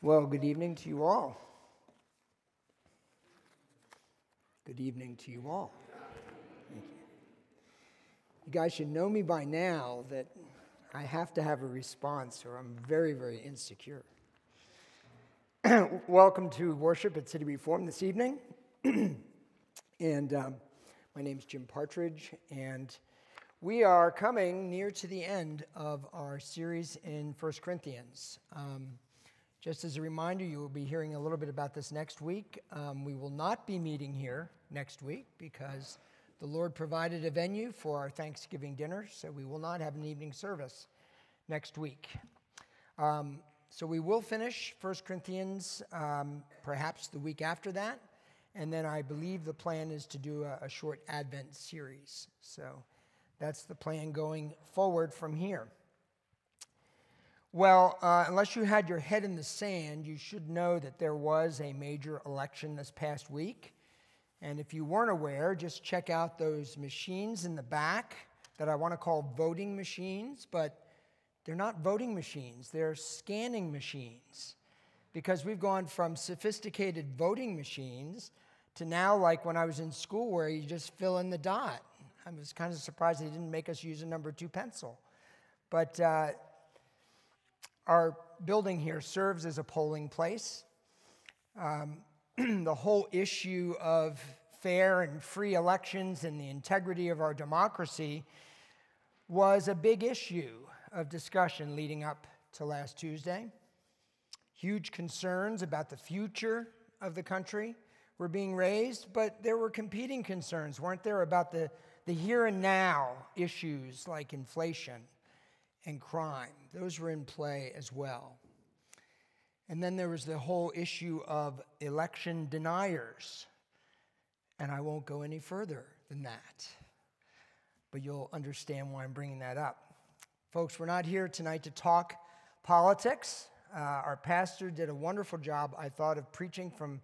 Well, good evening to you all. Good evening to you all. Thank you. You guys should know me by now that I have to have a response or I'm very, very insecure. Welcome to worship at City Reform this evening. and um, my name is Jim Partridge, and we are coming near to the end of our series in First Corinthians. Um, just as a reminder, you will be hearing a little bit about this next week. Um, we will not be meeting here next week because the Lord provided a venue for our Thanksgiving dinner, so we will not have an evening service next week. Um, so we will finish 1 Corinthians um, perhaps the week after that, and then I believe the plan is to do a, a short Advent series. So that's the plan going forward from here. Well, uh, unless you had your head in the sand, you should know that there was a major election this past week. And if you weren't aware, just check out those machines in the back that I want to call voting machines, but they're not voting machines, they're scanning machines. Because we've gone from sophisticated voting machines to now, like when I was in school, where you just fill in the dot. I was kind of surprised they didn't make us use a number two pencil. But uh, our building here serves as a polling place. Um, the whole issue of fair and free elections and the integrity of our democracy was a big issue of discussion leading up to last Tuesday. Huge concerns about the future of the country were being raised, but there were competing concerns, weren't there, about the, the here and now issues like inflation and crime. Those were in play as well. And then there was the whole issue of election deniers. And I won't go any further than that. But you'll understand why I'm bringing that up. Folks, we're not here tonight to talk politics. Uh, our pastor did a wonderful job, I thought, of preaching from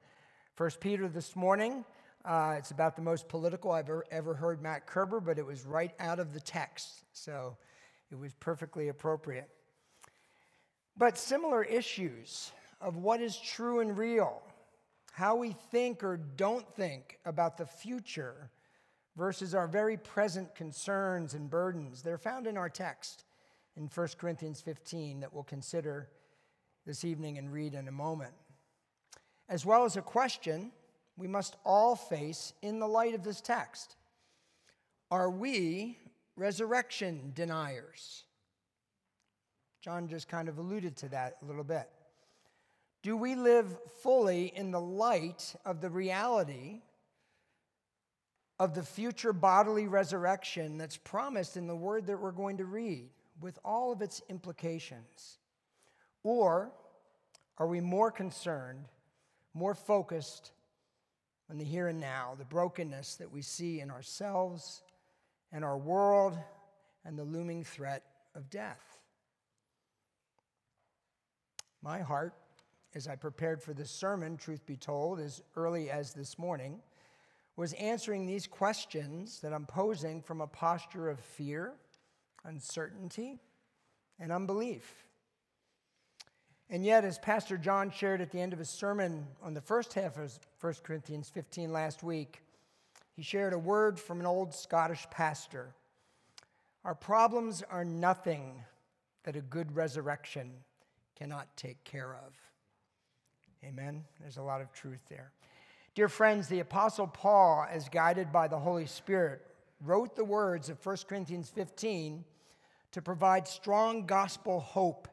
1 Peter this morning. Uh, it's about the most political I've ever, ever heard Matt Kerber, but it was right out of the text. So it was perfectly appropriate. But similar issues of what is true and real, how we think or don't think about the future versus our very present concerns and burdens, they're found in our text in 1 Corinthians 15 that we'll consider this evening and read in a moment. As well as a question we must all face in the light of this text Are we resurrection deniers. John just kind of alluded to that a little bit. Do we live fully in the light of the reality of the future bodily resurrection that's promised in the word that we're going to read, with all of its implications? Or are we more concerned, more focused on the here and now, the brokenness that we see in ourselves and our world and the looming threat of death. My heart, as I prepared for this sermon, truth be told, as early as this morning, was answering these questions that I'm posing from a posture of fear, uncertainty, and unbelief. And yet, as Pastor John shared at the end of his sermon on the first half of 1 Corinthians 15 last week, he shared a word from an old Scottish pastor. Our problems are nothing that a good resurrection cannot take care of. Amen. There's a lot of truth there. Dear friends, the Apostle Paul, as guided by the Holy Spirit, wrote the words of 1 Corinthians 15 to provide strong gospel hope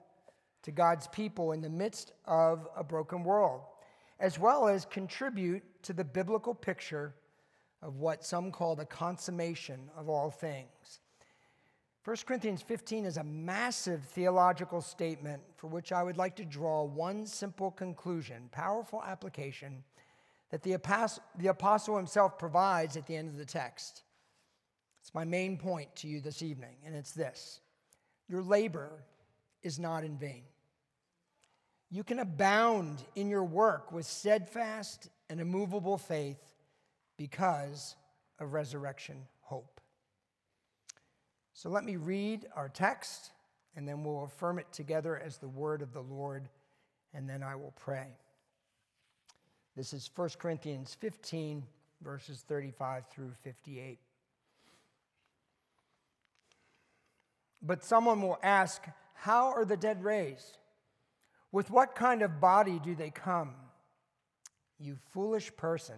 to God's people in the midst of a broken world, as well as contribute to the biblical picture of what some call the consummation of all things. 1 Corinthians 15 is a massive theological statement for which I would like to draw one simple conclusion, powerful application that the apostle, the apostle himself provides at the end of the text. It's my main point to you this evening, and it's this Your labor is not in vain. You can abound in your work with steadfast and immovable faith because of resurrection hope. So let me read our text, and then we'll affirm it together as the word of the Lord and then I will pray. This is 1 Corinthians 15, verses 35 through 58. But someone will ask, How are the dead raised? With what kind of body do they come? You foolish person.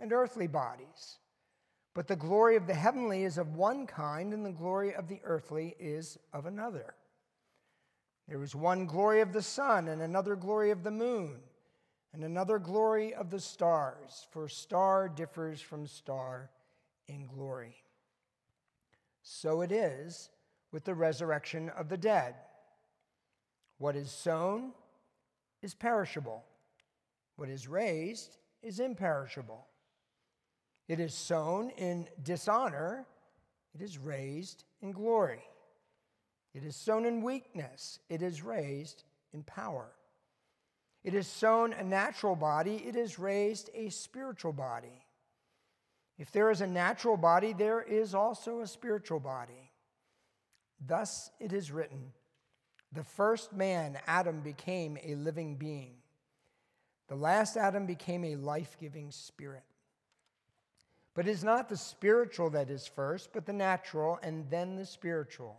and earthly bodies. But the glory of the heavenly is of one kind, and the glory of the earthly is of another. There is one glory of the sun, and another glory of the moon, and another glory of the stars, for star differs from star in glory. So it is with the resurrection of the dead. What is sown is perishable, what is raised is imperishable. It is sown in dishonor, it is raised in glory. It is sown in weakness, it is raised in power. It is sown a natural body, it is raised a spiritual body. If there is a natural body, there is also a spiritual body. Thus it is written The first man, Adam, became a living being. The last Adam became a life giving spirit. But it is not the spiritual that is first, but the natural, and then the spiritual.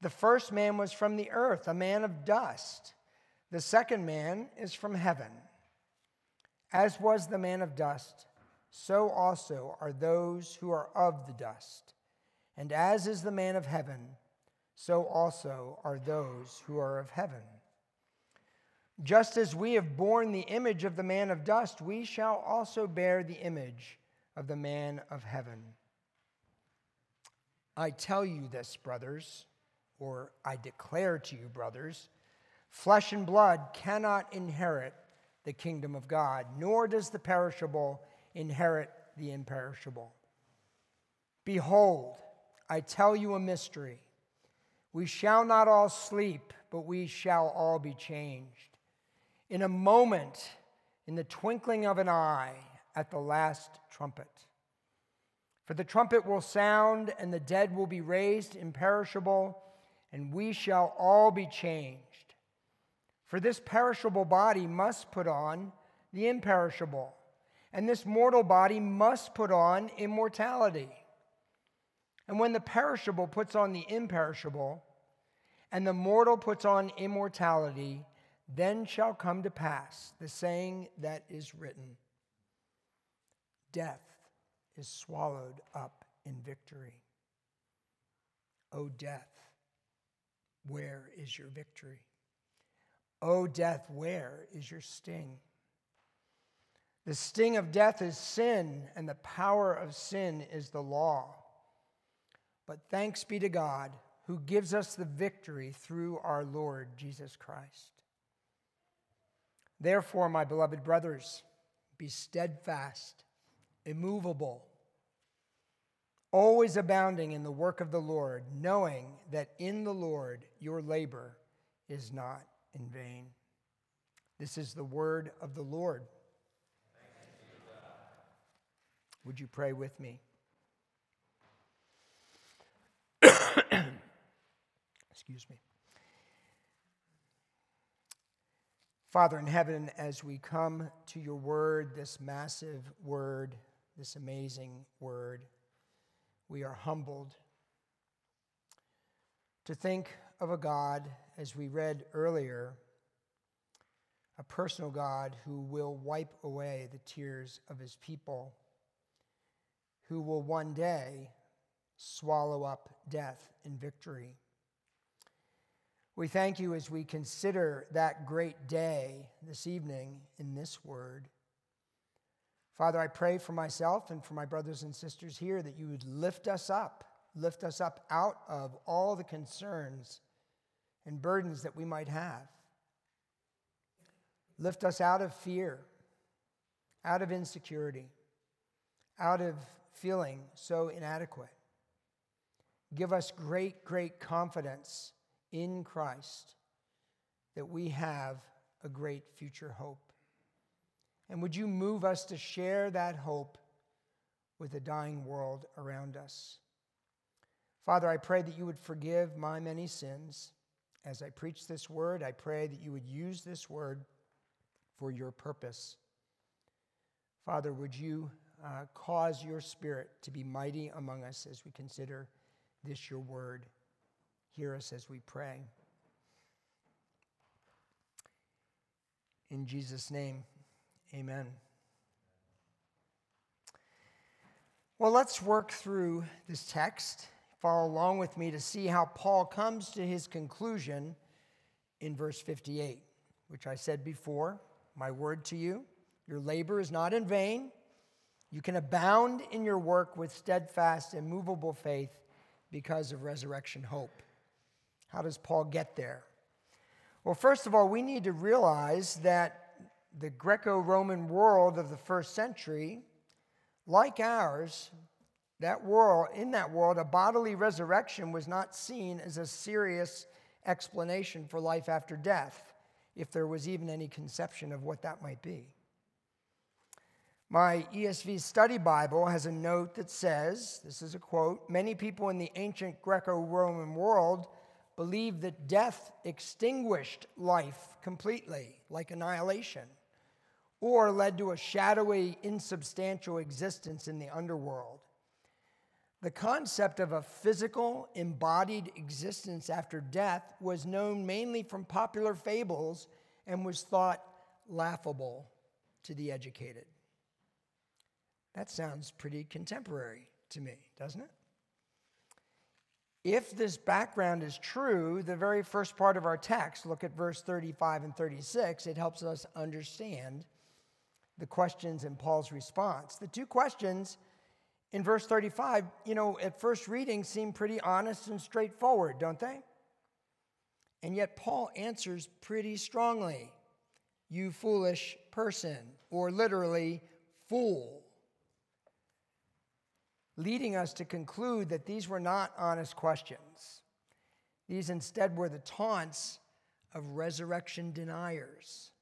The first man was from the earth, a man of dust. The second man is from heaven. As was the man of dust, so also are those who are of the dust. And as is the man of heaven, so also are those who are of heaven. Just as we have borne the image of the man of dust, we shall also bear the image of the man of heaven. I tell you this, brothers, or I declare to you, brothers, flesh and blood cannot inherit the kingdom of God, nor does the perishable inherit the imperishable. Behold, I tell you a mystery. We shall not all sleep, but we shall all be changed. In a moment, in the twinkling of an eye, at the last trumpet. For the trumpet will sound, and the dead will be raised imperishable, and we shall all be changed. For this perishable body must put on the imperishable and this mortal body must put on immortality. And when the perishable puts on the imperishable, and the mortal puts on immortality, then shall come to pass the saying that is written Death is swallowed up in victory. O death, where is your victory? O death, where is your sting? The sting of death is sin, and the power of sin is the law. But thanks be to God who gives us the victory through our Lord Jesus Christ. Therefore, my beloved brothers, be steadfast, immovable, always abounding in the work of the Lord, knowing that in the Lord your labor is not in vain. This is the word of the Lord. Would you pray with me? Excuse me. Father in heaven, as we come to your word, this massive word, this amazing word, we are humbled to think of a God, as we read earlier, a personal God who will wipe away the tears of his people who will one day swallow up death in victory. We thank you as we consider that great day this evening in this word. Father, I pray for myself and for my brothers and sisters here that you would lift us up, lift us up out of all the concerns and burdens that we might have. Lift us out of fear, out of insecurity, out of feeling so inadequate. Give us great, great confidence in Christ that we have a great future hope. And would you move us to share that hope with the dying world around us? Father, I pray that you would forgive my many sins. As I preach this word, I pray that you would use this word for your purpose. Father, would you uh, cause your spirit to be mighty among us as we consider this your word? Hear us as we pray. In Jesus' name, amen. Well, let's work through this text. Follow along with me to see how Paul comes to his conclusion in verse 58, which I said before My word to you, your labor is not in vain. You can abound in your work with steadfast, immovable faith because of resurrection hope. How does Paul get there? Well, first of all, we need to realize that the Greco Roman world of the first century, like ours, that world, in that world, a bodily resurrection was not seen as a serious explanation for life after death, if there was even any conception of what that might be. My ESV study Bible has a note that says this is a quote many people in the ancient Greco Roman world believed that death extinguished life completely, like annihilation, or led to a shadowy, insubstantial existence in the underworld. The concept of a physical, embodied existence after death was known mainly from popular fables and was thought laughable to the educated. That sounds pretty contemporary to me, doesn't it? If this background is true, the very first part of our text, look at verse 35 and 36, it helps us understand the questions and Paul's response. The two questions in verse 35, you know, at first reading seem pretty honest and straightforward, don't they? And yet Paul answers pretty strongly You foolish person, or literally, fool. Leading us to conclude that these were not honest questions. These instead were the taunts of resurrection deniers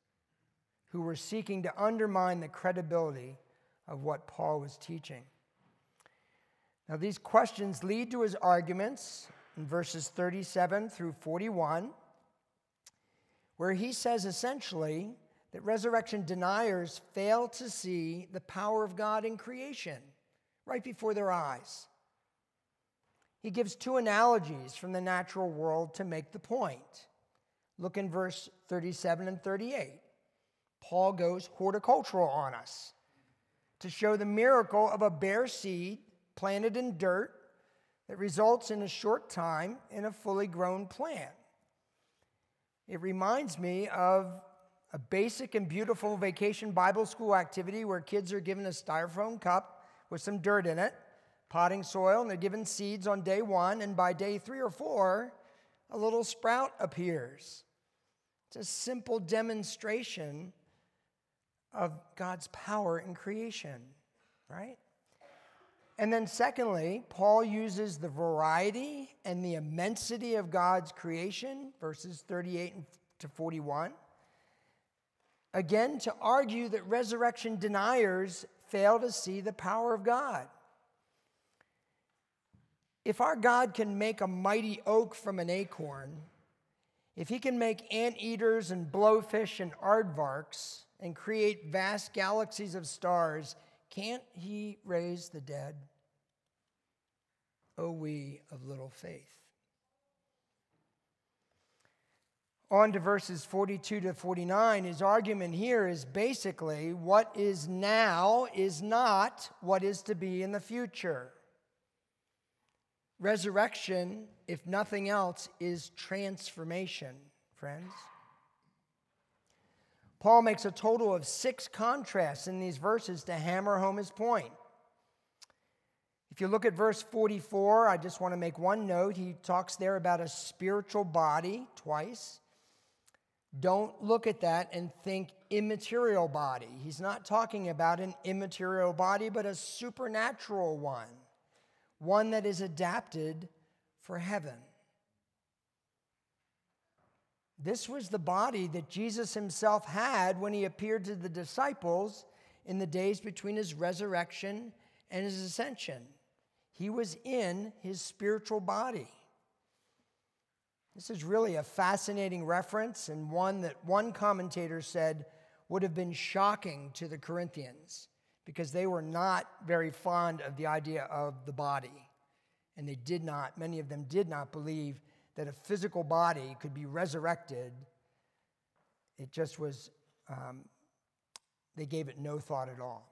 who were seeking to undermine the credibility of what Paul was teaching. Now, these questions lead to his arguments in verses 37 through 41, where he says essentially that resurrection deniers fail to see the power of God in creation right before their eyes. He gives two analogies from the natural world to make the point. Look in verse 37 and 38. Paul goes horticultural on us to show the miracle of a bare seed planted in dirt that results in a short time in a fully grown plant. It reminds me of a basic and beautiful vacation Bible school activity where kids are given a styrofoam cup with some dirt in it, potting soil, and they're given seeds on day one, and by day three or four, a little sprout appears. It's a simple demonstration of God's power in creation, right? And then, secondly, Paul uses the variety and the immensity of God's creation, verses 38 to 41, again to argue that resurrection deniers fail to see the power of God. If our God can make a mighty oak from an acorn, if he can make anteaters and blowfish and aardvarks and create vast galaxies of stars, can't he raise the dead? O we of little faith. On to verses 42 to 49, his argument here is basically what is now is not what is to be in the future. Resurrection, if nothing else, is transformation, friends. Paul makes a total of six contrasts in these verses to hammer home his point. If you look at verse 44, I just want to make one note. He talks there about a spiritual body twice. don't look at that and think immaterial body. He's not talking about an immaterial body, but a supernatural one, one that is adapted for heaven. This was the body that Jesus himself had when he appeared to the disciples in the days between his resurrection and his ascension. He was in his spiritual body. This is really a fascinating reference and one that one commentator said would have been shocking to the Corinthians because they were not very fond of the idea of the body. And they did not, many of them did not believe that a physical body could be resurrected. It just was, um, they gave it no thought at all.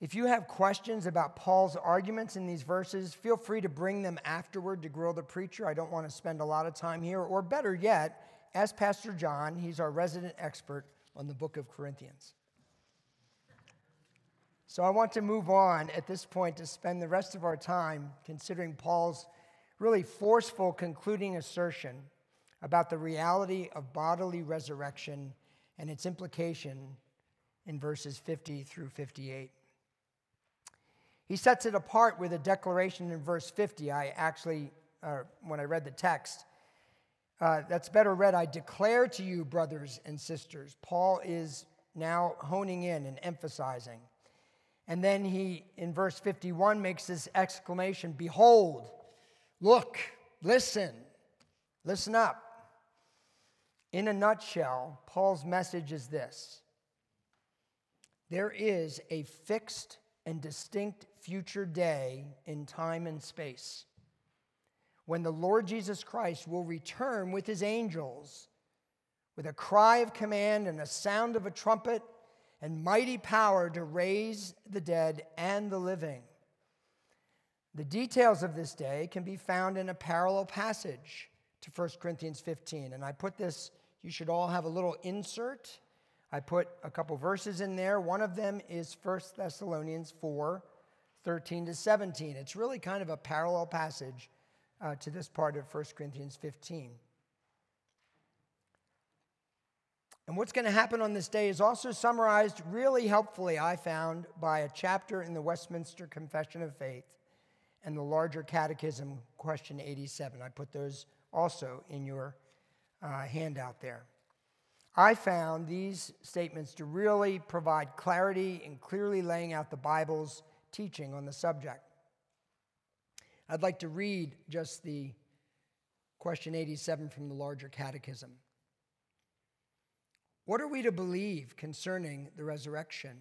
If you have questions about Paul's arguments in these verses, feel free to bring them afterward to Grill the Preacher. I don't want to spend a lot of time here. Or better yet, ask Pastor John. He's our resident expert on the book of Corinthians. So I want to move on at this point to spend the rest of our time considering Paul's really forceful concluding assertion about the reality of bodily resurrection and its implication in verses 50 through 58. He sets it apart with a declaration in verse 50. I actually, uh, when I read the text, uh, that's better read, I declare to you, brothers and sisters. Paul is now honing in and emphasizing. And then he, in verse 51, makes this exclamation Behold, look, listen, listen up. In a nutshell, Paul's message is this there is a fixed and distinct future day in time and space when the Lord Jesus Christ will return with his angels with a cry of command and a sound of a trumpet and mighty power to raise the dead and the living. The details of this day can be found in a parallel passage to 1 Corinthians 15. And I put this, you should all have a little insert I put a couple verses in there. One of them is 1 Thessalonians 4 13 to 17. It's really kind of a parallel passage uh, to this part of 1 Corinthians 15. And what's going to happen on this day is also summarized really helpfully, I found, by a chapter in the Westminster Confession of Faith and the larger catechism, question 87. I put those also in your uh, handout there. I found these statements to really provide clarity in clearly laying out the Bible's teaching on the subject. I'd like to read just the question 87 from the larger catechism. What are we to believe concerning the resurrection?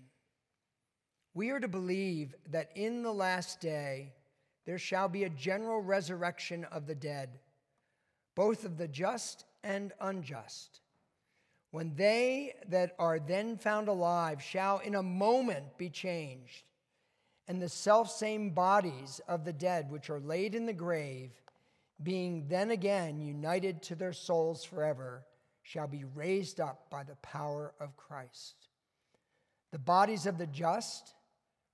We are to believe that in the last day there shall be a general resurrection of the dead, both of the just and unjust when they that are then found alive shall in a moment be changed, and the selfsame bodies of the dead which are laid in the grave, being then again united to their souls forever, shall be raised up by the power of Christ. The bodies of the just,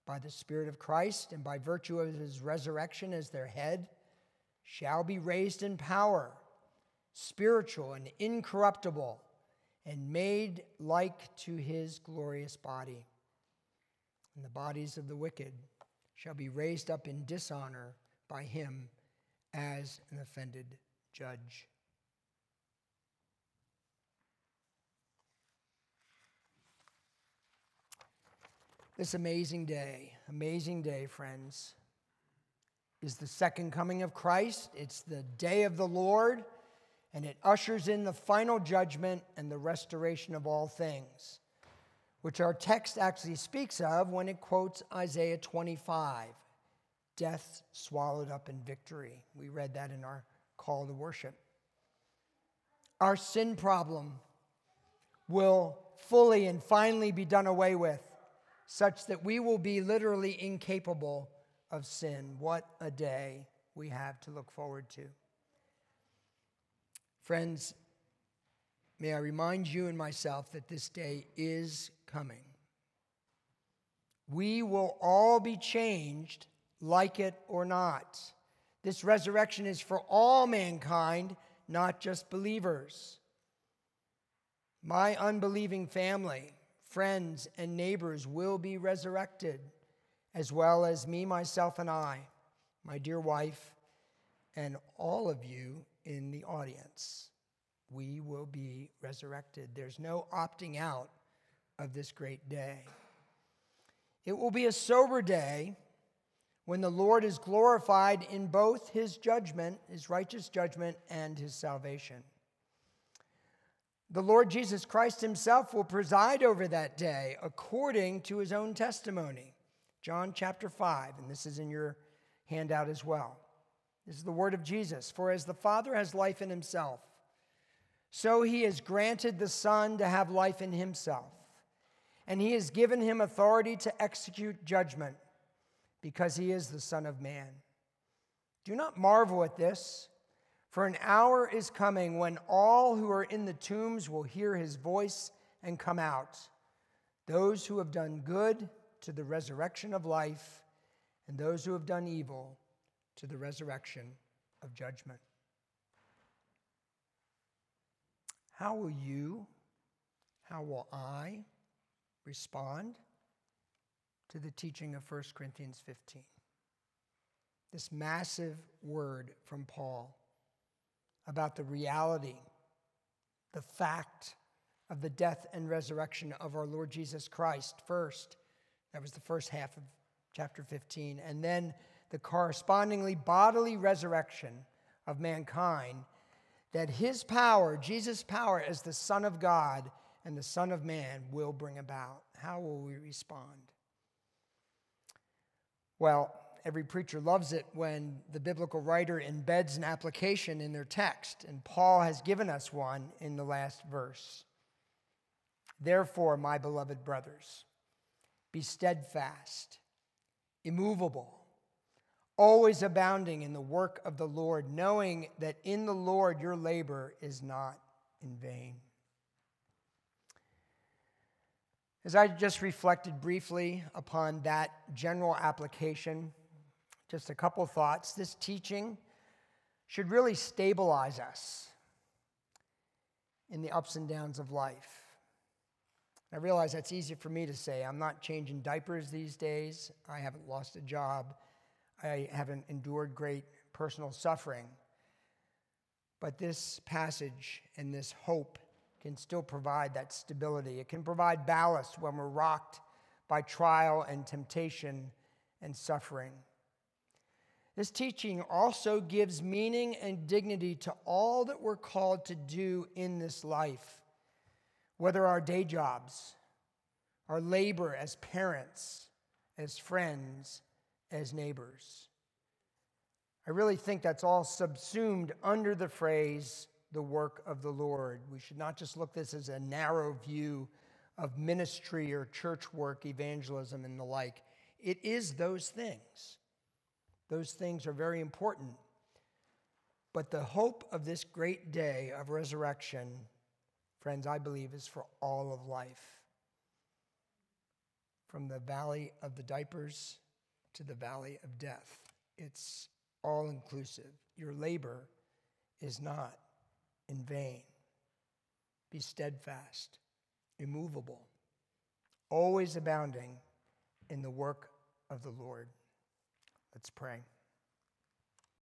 by the Spirit of Christ and by virtue of his resurrection as their head, shall be raised in power, spiritual and incorruptible and made like to his glorious body. And the bodies of the wicked shall be raised up in dishonor by him as an offended judge. This amazing day, amazing day, friends, is the second coming of Christ. It's the day of the Lord and it ushers in the final judgment and the restoration of all things, which our text actually speaks of when it quotes Isaiah 25 death swallowed up in victory. We read that in our call to worship. Our sin problem will fully and finally be done away with, such that we will be literally incapable of sin. What a day we have to look forward to. Friends, may I remind you and myself that this day is coming. We will all be changed, like it or not. This resurrection is for all mankind, not just believers. My unbelieving family, friends, and neighbors will be resurrected, as well as me, myself, and I, my dear wife, and all of you in the audience. We will be resurrected. There's no opting out of this great day. It will be a sober day when the Lord is glorified in both his judgment, his righteous judgment, and his salvation. The Lord Jesus Christ himself will preside over that day according to his own testimony. John chapter 5, and this is in your handout as well. This is the word of Jesus. For as the Father has life in himself, so he has granted the Son to have life in himself. And he has given him authority to execute judgment because he is the Son of Man. Do not marvel at this, for an hour is coming when all who are in the tombs will hear his voice and come out. Those who have done good to the resurrection of life, and those who have done evil to the resurrection of judgment. How will you, how will I respond to the teaching of 1 Corinthians 15. This massive word from Paul about the reality, the fact of the death and resurrection of our Lord Jesus Christ first. That was the first half of chapter 15. And then the correspondingly bodily resurrection of mankind, that his power, Jesus' power as the Son of God and the Son of Man, will bring about. How will we respond? Well, every preacher loves it when the biblical writer embeds an application in their text, and Paul has given us one in the last verse. Therefore, my beloved brothers, be steadfast, immovable, always abounding in the work of the Lord, knowing that in the Lord your labor is not in vain. As I just reflected briefly upon that general application, just a couple thoughts. This teaching should really stabilize us in the ups and downs of life. I realize that's easy for me to say. I'm not changing diapers these days. I haven't lost a job. I haven't endured great personal suffering. But this passage and this hope can still provide that stability. It can provide ballast when we're rocked by trial and temptation and suffering. This teaching also gives meaning and dignity to all that we're called to do in this life, whether our day jobs, our labor as parents, as friends, as neighbors. I really think that's all subsumed under the phrase the work of the Lord. We should not just look this as a narrow view of ministry or church work, evangelism, and the like. It is those things. Those things are very important. But the hope of this great day of resurrection, friends, I believe, is for all of life. From the valley of the diapers to the valley of death, it's all inclusive. Your labor is not in vain. Be steadfast, immovable, always abounding in the work of the Lord. Let's pray.